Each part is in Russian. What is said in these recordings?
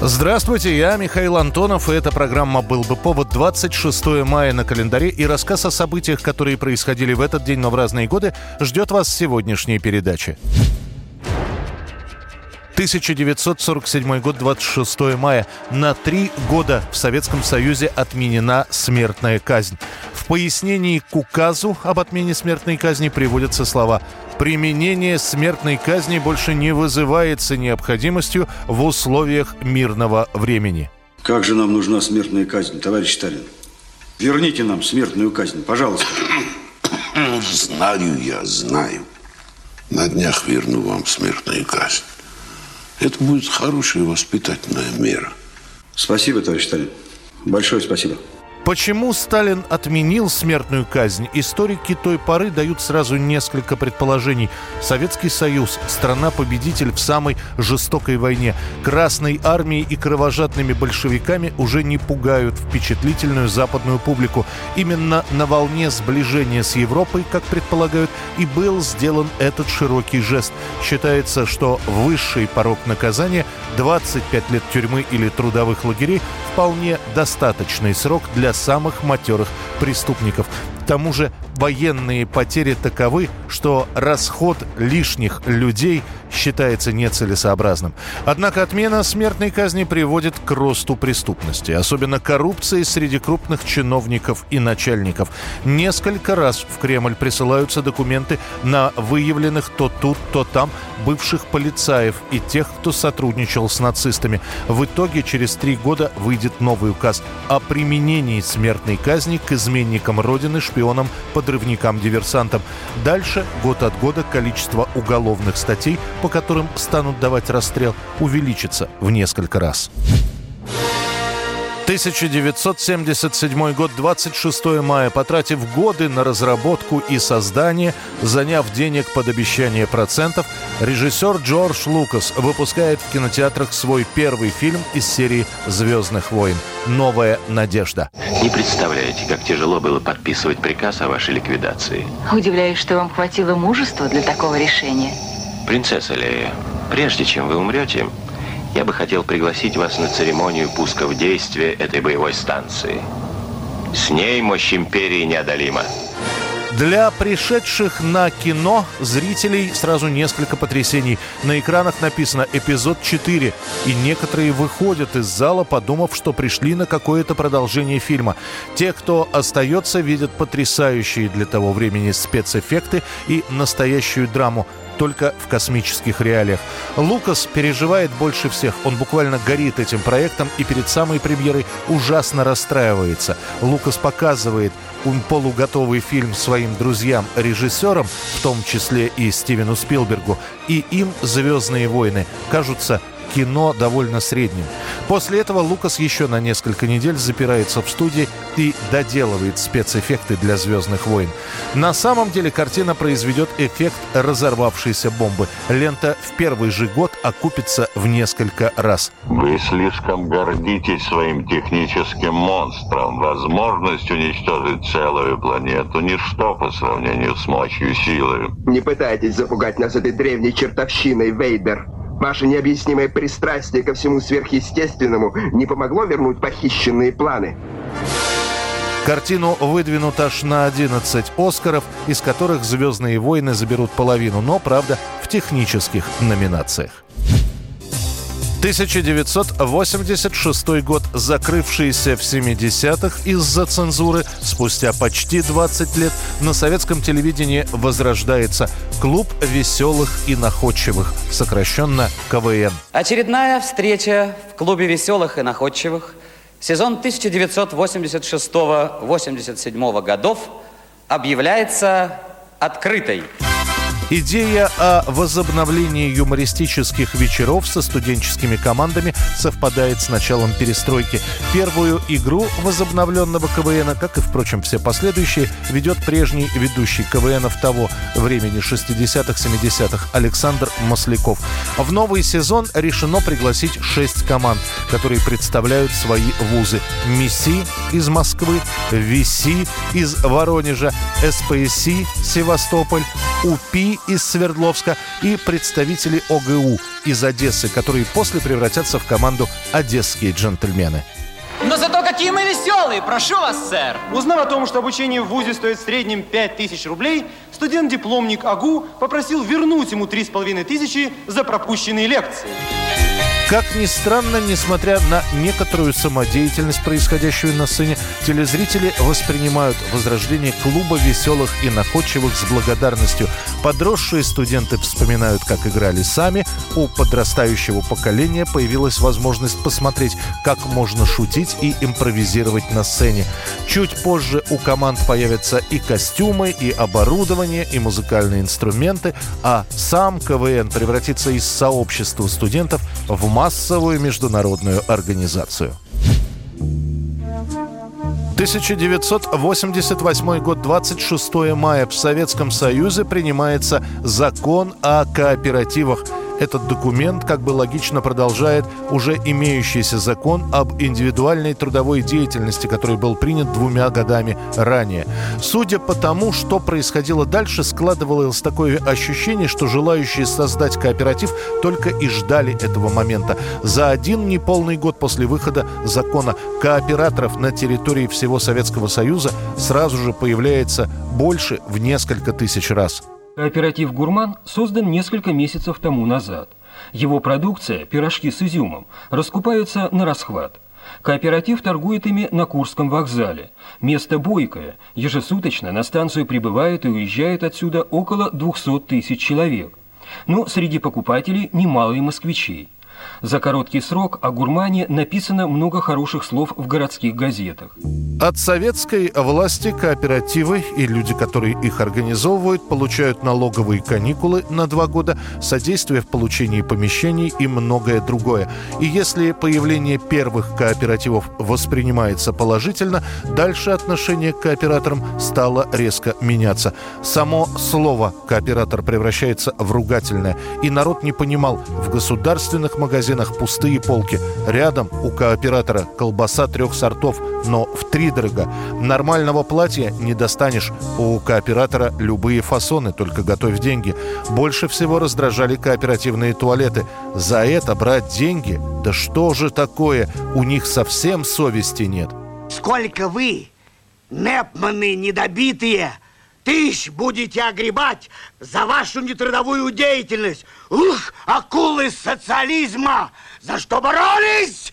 Здравствуйте, я Михаил Антонов, и эта программа «Был бы повод» 26 мая на календаре, и рассказ о событиях, которые происходили в этот день, но в разные годы, ждет вас сегодняшней передаче. 1947 год, 26 мая. На три года в Советском Союзе отменена смертная казнь. В пояснении к указу об отмене смертной казни приводятся слова «Применение смертной казни больше не вызывается необходимостью в условиях мирного времени». Как же нам нужна смертная казнь, товарищ Сталин? Верните нам смертную казнь, пожалуйста. Знаю я, знаю. На днях верну вам смертную казнь. Это будет хорошая воспитательная мера. Спасибо, товарищ Сталин. Большое спасибо. Почему Сталин отменил смертную казнь? Историки той поры дают сразу несколько предположений. Советский Союз – страна-победитель в самой жестокой войне. Красной армией и кровожадными большевиками уже не пугают впечатлительную западную публику. Именно на волне сближения с Европой, как предполагают, и был сделан этот широкий жест. Считается, что высший порог наказания – 25 лет тюрьмы или трудовых лагерей – вполне достаточный срок для самых матерых преступников. Тому же военные потери таковы, что расход лишних людей считается нецелесообразным. Однако отмена смертной казни приводит к росту преступности, особенно коррупции среди крупных чиновников и начальников. Несколько раз в Кремль присылаются документы на выявленных то тут, то там бывших полицаев и тех, кто сотрудничал с нацистами. В итоге через три года выйдет новый указ о применении смертной казни к изменникам Родины, шпионам, подрывникам, диверсантам. Дальше, год от года, количество уголовных статей, по которым станут давать расстрел, увеличится в несколько раз. 1977 год, 26 мая. Потратив годы на разработку и создание, заняв денег под обещание процентов, режиссер Джордж Лукас выпускает в кинотеатрах свой первый фильм из серии «Звездных войн» «Новая надежда». Не представляете, как тяжело было подписывать приказ о вашей ликвидации. Удивляюсь, что вам хватило мужества для такого решения. Принцесса Лея, прежде чем вы умрете, я бы хотел пригласить вас на церемонию пуска в действие этой боевой станции. С ней мощь империи неодолима. Для пришедших на кино зрителей сразу несколько потрясений. На экранах написано «Эпизод 4», и некоторые выходят из зала, подумав, что пришли на какое-то продолжение фильма. Те, кто остается, видят потрясающие для того времени спецэффекты и настоящую драму только в космических реалиях. Лукас переживает больше всех. Он буквально горит этим проектом и перед самой премьерой ужасно расстраивается. Лукас показывает полуготовый фильм своим друзьям-режиссерам, в том числе и Стивену Спилбергу, и им «Звездные войны» кажутся кино довольно средним. После этого Лукас еще на несколько недель запирается в студии и доделывает спецэффекты для «Звездных войн». На самом деле картина произведет эффект разорвавшейся бомбы. Лента в первый же год окупится в несколько раз. Вы слишком гордитесь своим техническим монстром. Возможность уничтожить целую планету – ничто по сравнению с мощью силы. Не пытайтесь запугать нас этой древней чертовщиной, Вейдер. Ваше необъяснимое пристрастие ко всему сверхъестественному не помогло вернуть похищенные планы. Картину выдвинут аж на 11 «Оскаров», из которых «Звездные войны» заберут половину, но, правда, в технических номинациях. 1986 год, закрывшийся в 70-х из-за цензуры, спустя почти 20 лет на советском телевидении возрождается Клуб веселых и находчивых, сокращенно КВН. Очередная встреча в Клубе веселых и находчивых. Сезон 1986-87 годов объявляется открытой. Идея о возобновлении юмористических вечеров со студенческими командами совпадает с началом перестройки. Первую игру возобновленного КВН, как и, впрочем, все последующие, ведет прежний ведущий КВНов того времени 60-х, 70-х Александр Масляков. В новый сезон решено пригласить шесть команд, которые представляют свои вузы. МИСИ из Москвы, ВИСИ из Воронежа, СПСИ Севастополь, УПИ из Свердловска и представители ОГУ из Одессы, которые после превратятся в команду «Одесские джентльмены». Но зато какие мы веселые! Прошу вас, сэр! Узнав о том, что обучение в ВУЗе стоит в среднем 5000 рублей, студент-дипломник АГУ попросил вернуть ему 3500 за пропущенные лекции. Как ни странно, несмотря на некоторую самодеятельность, происходящую на сцене, телезрители воспринимают возрождение клуба веселых и находчивых с благодарностью. Подросшие студенты вспоминают, как играли сами. У подрастающего поколения появилась возможность посмотреть, как можно шутить и импровизировать на сцене. Чуть позже у команд появятся и костюмы, и оборудование, и музыкальные инструменты, а сам КВН превратится из сообщества студентов в массовую международную организацию. 1988 год, 26 мая. В Советском Союзе принимается закон о кооперативах – этот документ как бы логично продолжает уже имеющийся закон об индивидуальной трудовой деятельности, который был принят двумя годами ранее. Судя по тому, что происходило дальше, складывалось такое ощущение, что желающие создать кооператив только и ждали этого момента. За один неполный год после выхода закона кооператоров на территории всего Советского Союза сразу же появляется больше в несколько тысяч раз. Кооператив «Гурман» создан несколько месяцев тому назад. Его продукция, пирожки с изюмом, раскупаются на расхват. Кооператив торгует ими на Курском вокзале. Место бойкое. Ежесуточно на станцию прибывают и уезжают отсюда около 200 тысяч человек. Но среди покупателей немало и москвичей. За короткий срок о гурмане написано много хороших слов в городских газетах. От советской власти кооперативы и люди, которые их организовывают, получают налоговые каникулы на два года, содействие в получении помещений и многое другое. И если появление первых кооперативов воспринимается положительно, дальше отношение к кооператорам стало резко меняться. Само слово «кооператор» превращается в ругательное, и народ не понимал, в государственных магазинах магазинах пустые полки. Рядом у кооператора колбаса трех сортов, но в три дорого. Нормального платья не достанешь. У кооператора любые фасоны, только готовь деньги. Больше всего раздражали кооперативные туалеты. За это брать деньги? Да что же такое? У них совсем совести нет. Сколько вы, непманы недобитые, тысяч будете огребать за вашу нетрудовую деятельность. Ух, акулы социализма! За что боролись?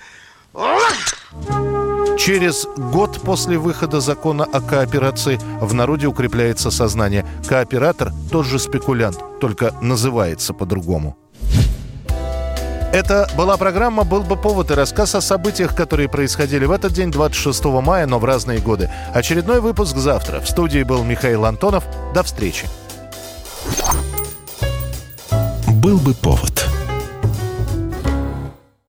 Ух! Через год после выхода закона о кооперации в народе укрепляется сознание. Кооператор – тот же спекулянт, только называется по-другому. Это была программа «Был бы повод» и рассказ о событиях, которые происходили в этот день, 26 мая, но в разные годы. Очередной выпуск завтра. В студии был Михаил Антонов. До встречи. «Был бы повод»